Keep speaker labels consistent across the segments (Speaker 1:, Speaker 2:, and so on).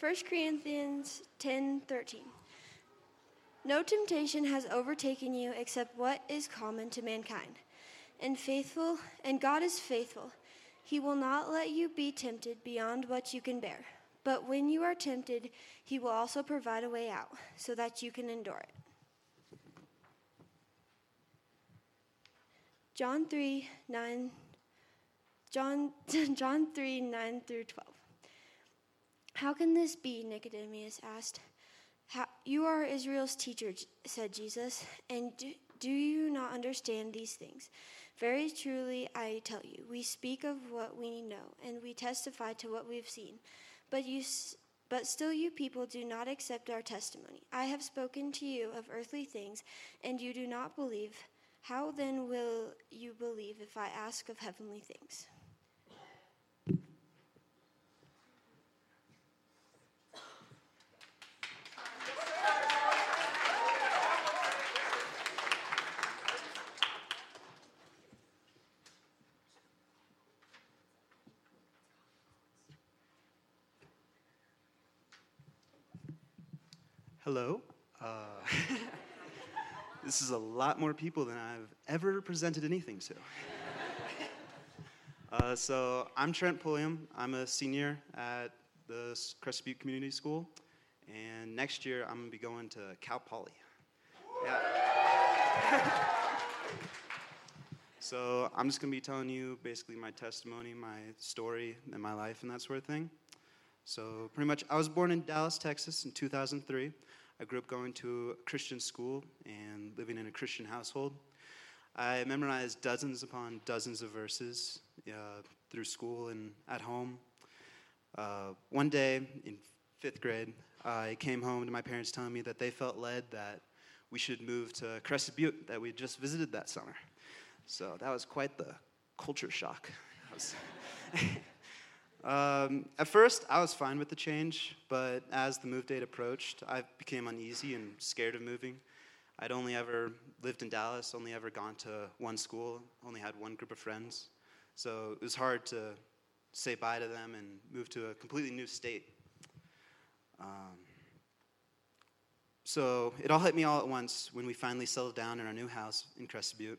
Speaker 1: 1 Corinthians 10:13. No temptation has overtaken you except what is common to mankind. And faithful, and God is faithful. He will not let you be tempted beyond what you can bear. But when you are tempted, he will also provide a way out so that you can endure it. John 3 9 John, John 3 9 through 12. How can this be? Nicodemus asked. You are Israel's teacher, said Jesus, and do, do you not understand these things? Very truly, I tell you, we speak of what we know, and we testify to what we've seen. But you, but still, you people do not accept our testimony. I have spoken to you of earthly things, and you do not believe. How then will you believe if I ask of heavenly things?
Speaker 2: Hello. Uh, this is a lot more people than I've ever presented anything to. Uh, so I'm Trent Pulliam. I'm a senior at the Crested Butte Community School, and next year I'm gonna be going to Cal Poly. Yeah. so I'm just gonna be telling you basically my testimony, my story, and my life, and that sort of thing. So pretty much, I was born in Dallas, Texas, in 2003. I grew up going to a Christian school and living in a Christian household. I memorized dozens upon dozens of verses uh, through school and at home. Uh, one day in fifth grade, I came home to my parents telling me that they felt led that we should move to Crested Butte that we had just visited that summer. So that was quite the culture shock. Um, at first, I was fine with the change, but as the move date approached, I became uneasy and scared of moving. I'd only ever lived in Dallas, only ever gone to one school, only had one group of friends. So it was hard to say bye to them and move to a completely new state. Um, so it all hit me all at once when we finally settled down in our new house in Crested Butte.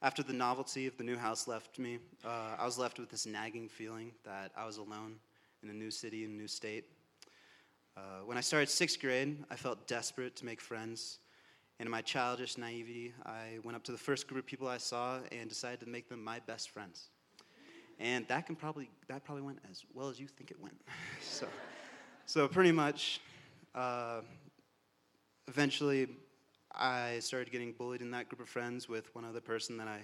Speaker 2: After the novelty of the new house left me, uh, I was left with this nagging feeling that I was alone in a new city, in a new state. Uh, when I started sixth grade, I felt desperate to make friends. And in my childish naivety, I went up to the first group of people I saw and decided to make them my best friends. And that can probably that probably went as well as you think it went. so, so pretty much, uh, eventually, I started getting bullied in that group of friends with one other person that I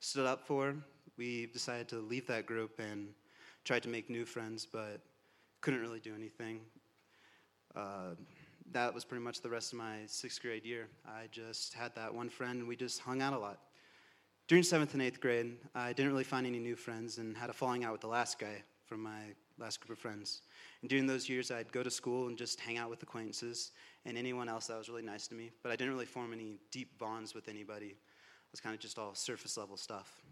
Speaker 2: stood up for. We decided to leave that group and tried to make new friends, but couldn't really do anything. Uh, that was pretty much the rest of my sixth grade year. I just had that one friend, and we just hung out a lot. During seventh and eighth grade, I didn't really find any new friends and had a falling out with the last guy from my last group of friends. And during those years, I'd go to school and just hang out with acquaintances and anyone else that was really nice to me. But I didn't really form any deep bonds with anybody. It was kind of just all surface level stuff.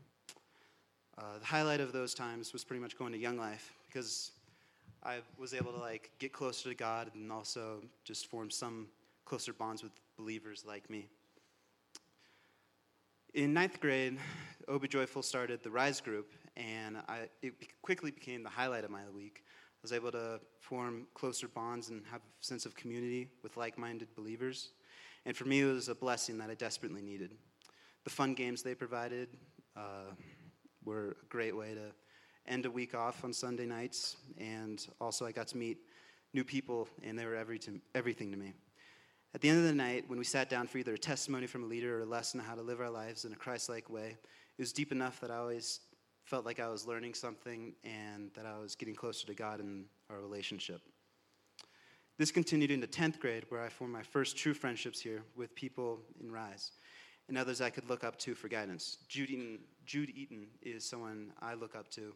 Speaker 2: Uh, the highlight of those times was pretty much going to Young Life because I was able to like get closer to God and also just form some closer bonds with believers like me. In ninth grade, Obi Joyful started the Rise group, and I, it quickly became the highlight of my week was able to form closer bonds and have a sense of community with like minded believers. And for me, it was a blessing that I desperately needed. The fun games they provided uh, were a great way to end a week off on Sunday nights. And also, I got to meet new people, and they were every to, everything to me. At the end of the night, when we sat down for either a testimony from a leader or a lesson on how to live our lives in a Christ like way, it was deep enough that I always felt like I was learning something and that I was getting closer to God in our relationship. This continued into 10th grade, where I formed my first true friendships here with people in Rise and others I could look up to for guidance. Jude Eaton, Jude Eaton is someone I look up to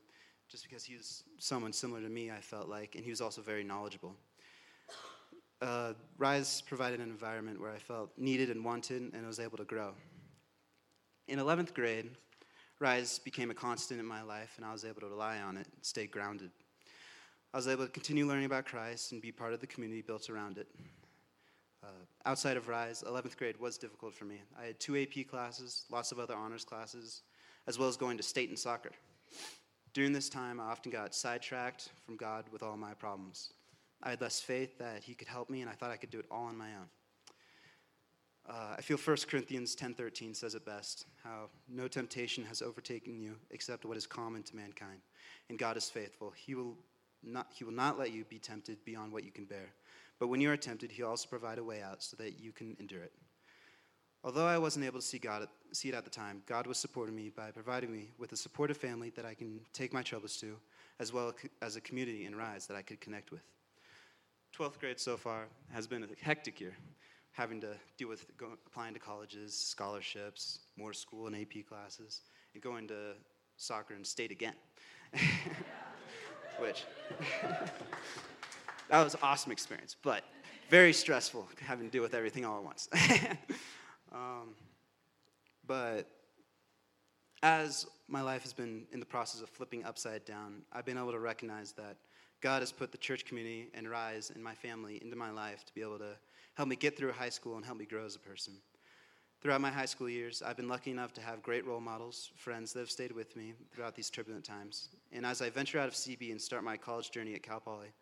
Speaker 2: just because he was someone similar to me, I felt like, and he was also very knowledgeable. Uh, Rise provided an environment where I felt needed and wanted and I was able to grow. In 11th grade, Rise became a constant in my life, and I was able to rely on it and stay grounded. I was able to continue learning about Christ and be part of the community built around it. Uh, outside of Rise, 11th grade was difficult for me. I had two AP classes, lots of other honors classes, as well as going to state and soccer. During this time, I often got sidetracked from God with all my problems. I had less faith that He could help me, and I thought I could do it all on my own. Uh, I feel 1 Corinthians 10:13 says it best, how no temptation has overtaken you except what is common to mankind, and God is faithful. He will not, he will not let you be tempted beyond what you can bear. But when you are tempted, He'll also provide a way out so that you can endure it. Although I wasn't able to see, God see it at the time, God was supporting me by providing me with a supportive family that I can take my troubles to, as well as a community in Rise that I could connect with. 12th grade so far has been a hectic year, having to deal with go, applying to colleges, scholarships, more school and AP classes, and going to soccer and state again. Which that was an awesome experience, but very stressful having to deal with everything all at once. um, but as my life has been in the process of flipping upside down, I've been able to recognize that God has put the church community and Rise and my family into my life to be able to help me get through high school and help me grow as a person. Throughout my high school years, I've been lucky enough to have great role models, friends that have stayed with me throughout these turbulent times. And as I venture out of CB and start my college journey at Cal Poly,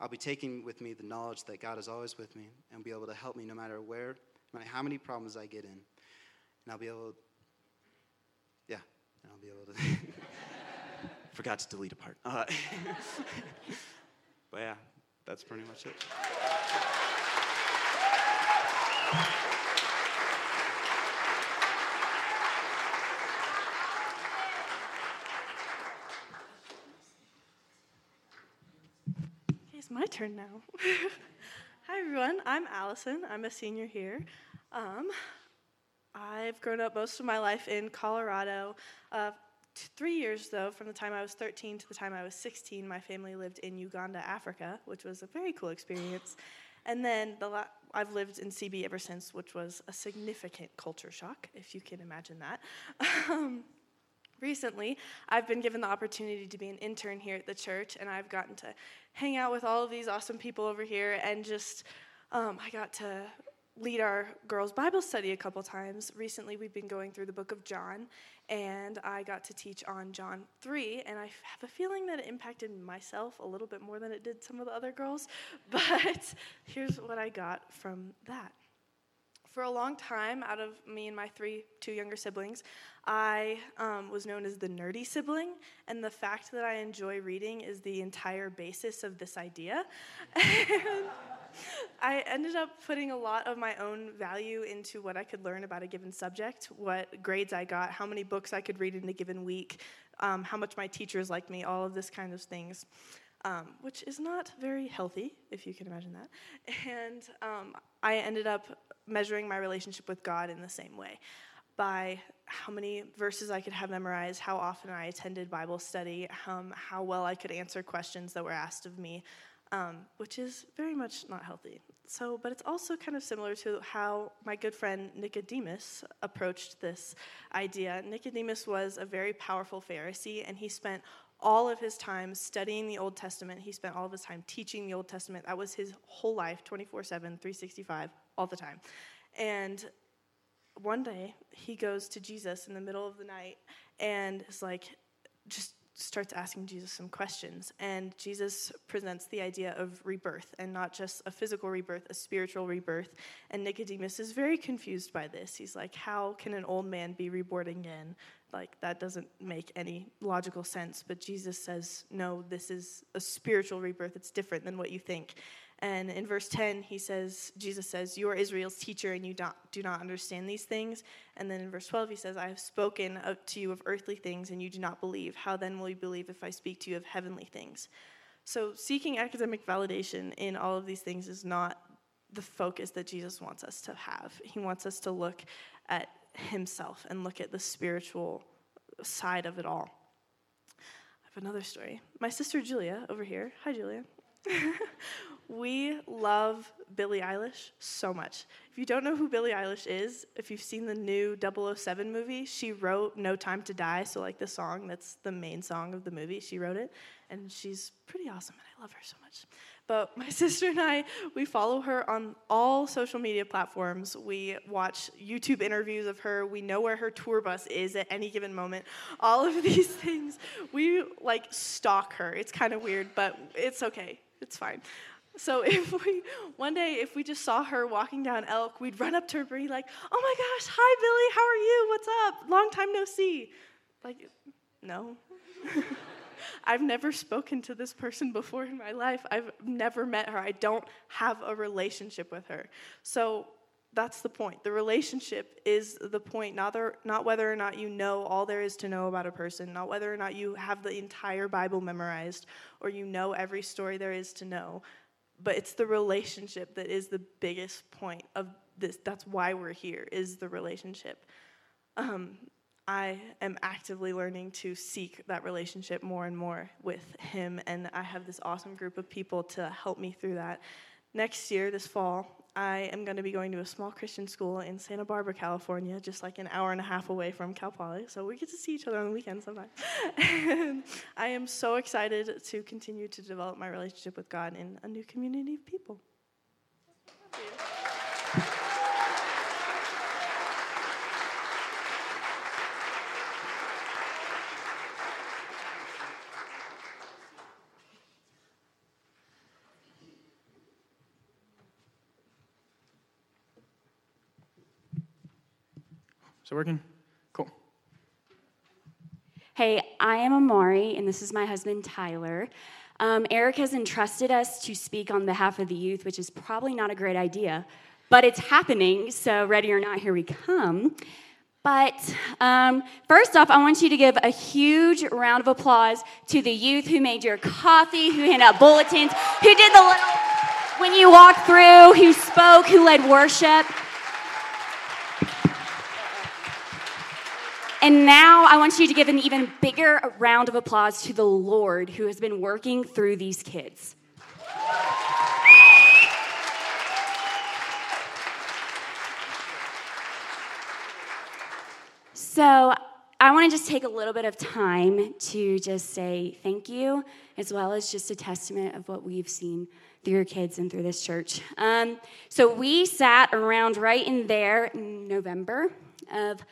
Speaker 2: I'll be taking with me the knowledge that God is always with me and be able to help me no matter where, no matter how many problems I get in. And I'll be able, to, yeah, and I'll be able to. Forgot to delete a part. Uh, but yeah, that's pretty much it.
Speaker 3: It's my turn now. Hi, everyone. I'm Allison. I'm a senior here. Um, I've grown up most of my life in Colorado. Uh, t- three years, though, from the time I was 13 to the time I was 16, my family lived in Uganda, Africa, which was a very cool experience. And then the la- I've lived in CB ever since, which was a significant culture shock, if you can imagine that. Um, recently, I've been given the opportunity to be an intern here at the church, and I've gotten to hang out with all of these awesome people over here, and just um, I got to lead our girls' Bible study a couple times. Recently, we've been going through the book of John, and I got to teach on John 3, and I have a feeling that it impacted myself a little bit more than it did some of the other girls. But here's what I got from that. For a long time, out of me and my three, two younger siblings, I um, was known as the nerdy sibling, and the fact that I enjoy reading is the entire basis of this idea. I ended up putting a lot of my own value into what I could learn about a given subject, what grades I got, how many books I could read in a given week, um, how much my teachers liked me, all of this kind of things. Um, which is not very healthy, if you can imagine that. And um, I ended up measuring my relationship with God in the same way by how many verses I could have memorized, how often I attended Bible study, um, how well I could answer questions that were asked of me, um, which is very much not healthy. So, but it's also kind of similar to how my good friend Nicodemus approached this idea. Nicodemus was a very powerful Pharisee, and he spent all of his time studying the Old Testament. He spent all of his time teaching the Old Testament. That was his whole life 24 7, 365, all the time. And one day, he goes to Jesus in the middle of the night and is like, just starts asking Jesus some questions. And Jesus presents the idea of rebirth, and not just a physical rebirth, a spiritual rebirth. And Nicodemus is very confused by this. He's like, How can an old man be reborn again? Like, that doesn't make any logical sense. But Jesus says, No, this is a spiritual rebirth. It's different than what you think. And in verse 10, he says, Jesus says, You are Israel's teacher and you do not understand these things. And then in verse 12, he says, I have spoken to you of earthly things and you do not believe. How then will you believe if I speak to you of heavenly things? So, seeking academic validation in all of these things is not the focus that Jesus wants us to have. He wants us to look at himself and look at the spiritual side of it all. I have another story. My sister Julia over here, hi Julia, we love Billie Eilish so much. If you don't know who Billie Eilish is, if you've seen the new 007 movie, she wrote No Time to Die, so like the song that's the main song of the movie, she wrote it, and she's pretty awesome, and I love her so much. But my sister and I, we follow her on all social media platforms. We watch YouTube interviews of her. We know where her tour bus is at any given moment. All of these things, we like stalk her. It's kind of weird, but it's okay. It's fine. So if we one day if we just saw her walking down Elk, we'd run up to her and be like, "Oh my gosh, hi Billie, how are you? What's up? Long time no see." Like, no. I've never spoken to this person before in my life. I've never met her. I don't have a relationship with her. So that's the point. The relationship is the point, not, the, not whether or not you know all there is to know about a person, not whether or not you have the entire Bible memorized or you know every story there is to know, but it's the relationship that is the biggest point of this. That's why we're here, is the relationship. Um, I am actively learning to seek that relationship more and more with him, and I have this awesome group of people to help me through that. Next year, this fall, I am going to be going to a small Christian school in Santa Barbara, California, just like an hour and a half away from Cal Poly. So we get to see each other on the weekends sometimes. and I am so excited to continue to develop my relationship with God in a new community of people.
Speaker 4: Is it working? Cool.
Speaker 5: Hey, I am Amari, and this is my husband, Tyler. Um, Eric has entrusted us to speak on behalf of the youth, which is probably not a great idea, but it's happening, so ready or not, here we come. But um, first off, I want you to give a huge round of applause to the youth who made your coffee, who handed out bulletins, who did the little when you walked through, who spoke, who led worship. And now I want you to give an even bigger round of applause to the Lord who has been working through these kids. So, I want to just take a little bit of time to just say thank you, as well as just a testament of what we've seen through your kids and through this church. Um, so, we sat around right in there in November of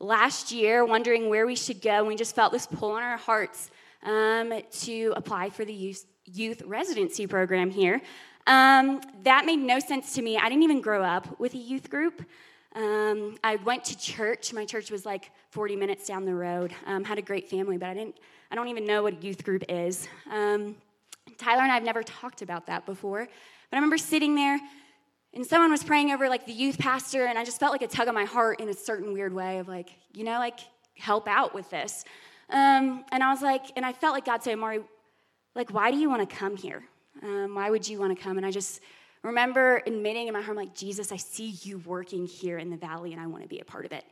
Speaker 5: last year wondering where we should go, and we just felt this pull in our hearts um, to apply for the youth, youth residency program here. Um, that made no sense to me. I didn't even grow up with a youth group. Um, I went to church. My church was like 40 minutes down the road. Um, had a great family, but I didn't. I don't even know what a youth group is. Um, Tyler and I have never talked about that before. But I remember sitting there and someone was praying over like the youth pastor and i just felt like a tug on my heart in a certain weird way of like you know like help out with this. Um, and i was like and i felt like god said mari like why do you want to come here? Um, why would you want to come? And i just remember admitting in my heart like jesus i see you working here in the valley and i want to be a part of it.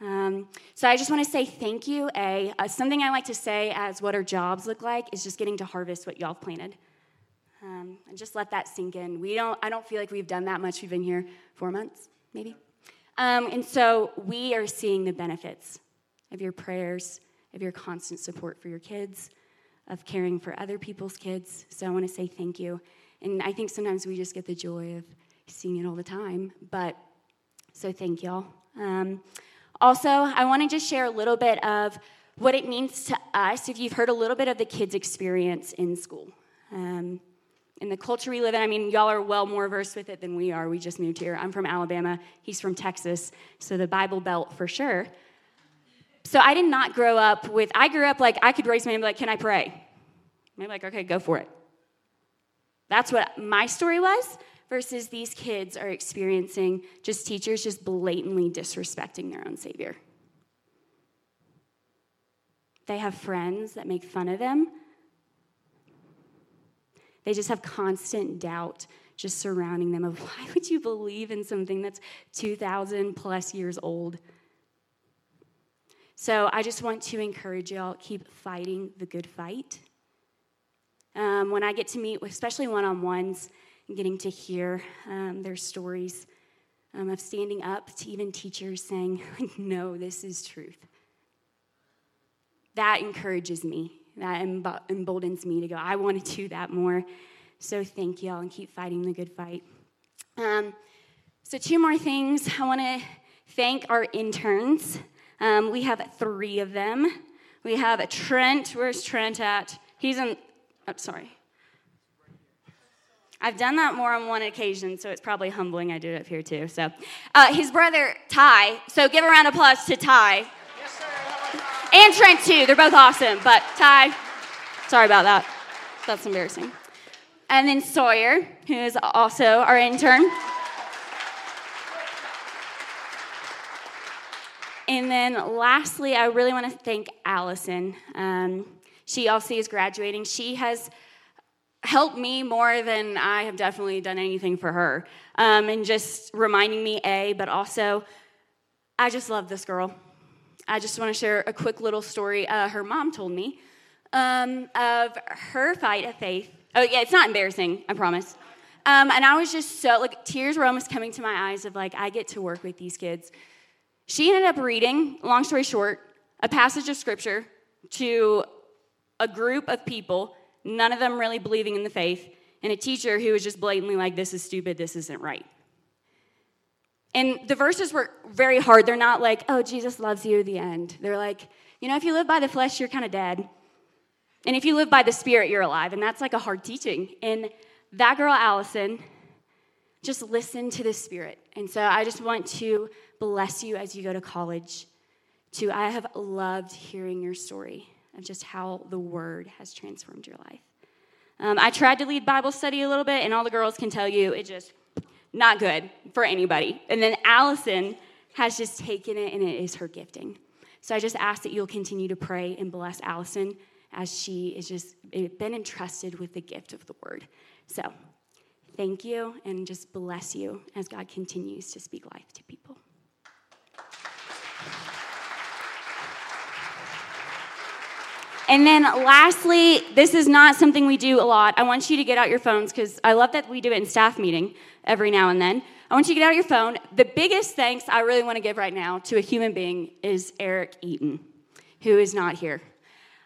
Speaker 5: Um, so i just want to say thank you a. Uh, something i like to say as what our jobs look like is just getting to harvest what y'all planted um, and just let that sink in. We don't, I don't feel like we've done that much. We've been here four months, maybe. Um, and so we are seeing the benefits of your prayers, of your constant support for your kids, of caring for other people's kids. So I want to say thank you. And I think sometimes we just get the joy of seeing it all the time. But so thank y'all. Um, also, I want to just share a little bit of what it means to us if you've heard a little bit of the kids' experience in school. Um, in the culture we live in, I mean, y'all are well more versed with it than we are. We just moved here. I'm from Alabama, he's from Texas, so the Bible Belt for sure. So I did not grow up with, I grew up like I could raise my hand and be like, Can I pray? Maybe like, okay, go for it. That's what my story was, versus these kids are experiencing just teachers just blatantly disrespecting their own Savior. They have friends that make fun of them they just have constant doubt just surrounding them of why would you believe in something that's 2,000 plus years old? So I just want to encourage y'all keep fighting the good fight Um, when I get to meet, especially one on ones, and getting to hear um, their stories um, of standing up to even teachers saying, No, this is truth. That encourages me. That emboldens me to go, I want to do that more. So thank y'all and keep fighting the good fight. Um, so, two more things. I want to thank our interns. Um, we have three of them. We have Trent. Where's Trent at? He's in, I'm oh, sorry. I've done that more on one occasion, so it's probably humbling I do it up here too. So, uh, his brother Ty. So, give a round of applause to Ty. And Trent too. They're both awesome. But Ty, sorry about that. That's embarrassing. And then Sawyer, who is also our intern. And then lastly, I really want to thank Allison. Um, she also is graduating. She has helped me more than I have definitely done anything for her. Um, and just reminding me, A, but also, I just love this girl. I just want to share a quick little story uh, her mom told me um, of her fight of faith. Oh, yeah, it's not embarrassing, I promise. Um, and I was just so, like, tears were almost coming to my eyes of, like, I get to work with these kids. She ended up reading, long story short, a passage of scripture to a group of people, none of them really believing in the faith, and a teacher who was just blatantly like, This is stupid, this isn't right. And the verses were very hard. They're not like, Oh, Jesus loves you, the end. They're like, You know, if you live by the flesh, you're kind of dead. And if you live by the spirit, you're alive. And that's like a hard teaching. And that girl, Allison, just listened to the spirit. And so I just want to bless you as you go to college. To I have loved hearing your story of just how the word has transformed your life. Um, I tried to lead Bible study a little bit, and all the girls can tell you it just not good for anybody. And then Allison has just taken it, and it is her gifting. So I just ask that you'll continue to pray and bless Allison as she is just eh, been entrusted with the gift of the word. So thank you, and just bless you as God continues to speak life to people. And then lastly, this is not something we do a lot. I want you to get out your phones because I love that we do it in staff meeting every now and then. I want you to get out your phone. The biggest thanks I really want to give right now to a human being is Eric Eaton, who is not here.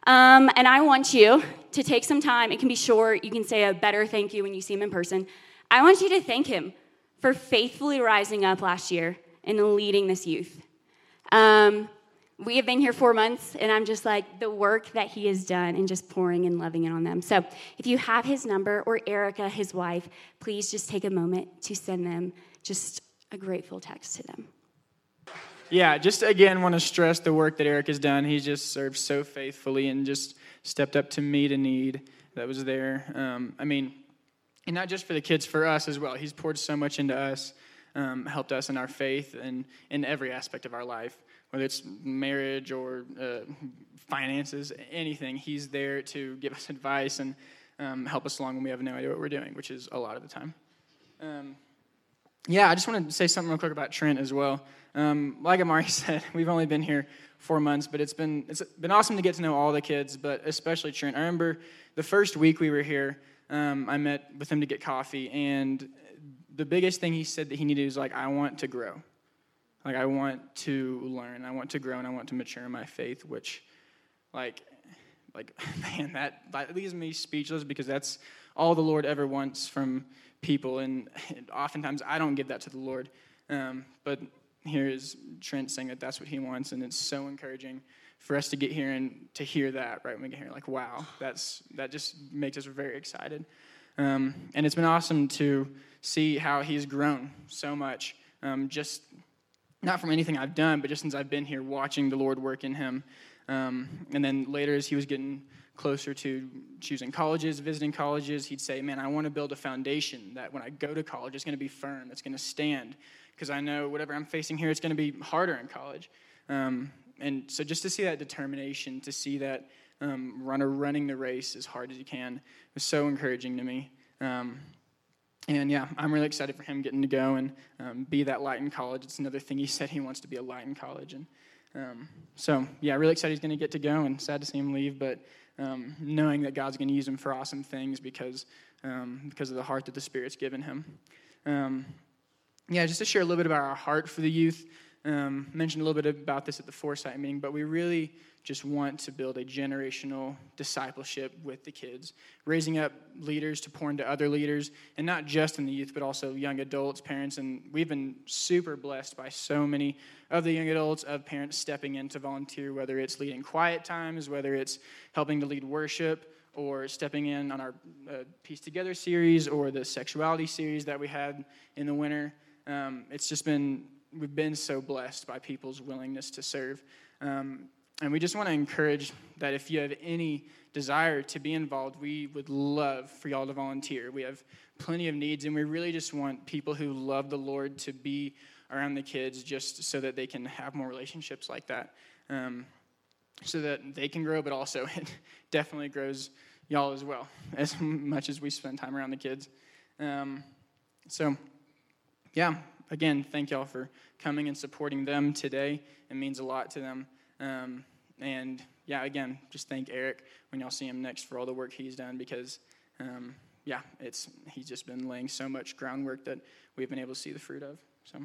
Speaker 5: Um, and I want you to take some time. It can be short. You can say a better thank you when you see him in person. I want you to thank him for faithfully rising up last year and leading this youth. Um, we have been here four months, and I'm just like, the work that he has done and just pouring and loving it on them. So if you have his number or Erica, his wife, please just take a moment to send them just a grateful text to them.
Speaker 4: Yeah, just again want to stress the work that Eric has done. He just served so faithfully and just stepped up to meet a need that was there. Um, I mean, and not just for the kids, for us as well. He's poured so much into us, um, helped us in our faith and in every aspect of our life whether it's marriage or uh, finances, anything, he's there to give us advice and um, help us along when we have no idea what we're doing, which is a lot of the time. Um, yeah, I just want to say something real quick about Trent as well. Um, like Amari said, we've only been here four months, but it's been it's been awesome to get to know all the kids, but especially Trent. I remember the first week we were here, um, I met with him to get coffee, and the biggest thing he said that he needed was like, "I want to grow." Like, I want to learn, I want to grow, and I want to mature in my faith, which, like, like man, that, that leaves me speechless because that's all the Lord ever wants from people. And, oftentimes I don't give that to the Lord. Um, but here is Trent saying that that's what he wants, and it's so encouraging for us to get here and to hear that right when we get here. Like, wow, that's that just makes us very excited. Um, and it's been awesome to see how he's grown so much um, just not from anything I've done, but just since I've been here watching the Lord work in him. Um, and then later, as he was getting closer to choosing colleges, visiting colleges, he'd say, Man, I want to build a foundation that when I go to college, it's going to be firm, it's going to stand, because I know whatever I'm facing here, it's going to be harder in college. Um, and so just to see that determination, to see that um, runner running the race as hard as he can, was so encouraging to me. And yeah, I'm really excited for him getting to go and um, be that light in college. It's another thing he said he wants to be a light in college. And um, so, yeah, really excited he's going to get to go and sad to see him leave. But um, knowing that God's going to use him for awesome things because, um, because of the heart that the Spirit's given him. Um, yeah, just to share a little bit about our heart for the youth. Um, mentioned a little bit about this at the foresight meeting, but we really just want to build a generational discipleship with the kids, raising up leaders to pour into other leaders, and not just in the youth, but also young adults, parents. And we've been super blessed by so many of the young adults, of parents stepping in to volunteer, whether it's leading quiet times, whether it's helping to lead worship, or stepping in on our uh, Piece Together series, or the sexuality series that we had in the winter. Um, it's just been, we've been so blessed by people's willingness to serve. Um, and we just want to encourage that if you have any desire to be involved, we would love for y'all to volunteer. We have plenty of needs, and we really just want people who love the Lord to be around the kids just so that they can have more relationships like that. Um, so that they can grow, but also it definitely grows y'all as well, as much as we spend time around the kids. Um, so, yeah, again, thank y'all for coming and supporting them today. It means a lot to them. Um, and yeah, again, just thank Eric when y'all see him next for all the work he's done because, um, yeah, it's he's just been laying so much groundwork that we've been able to see the fruit of. So.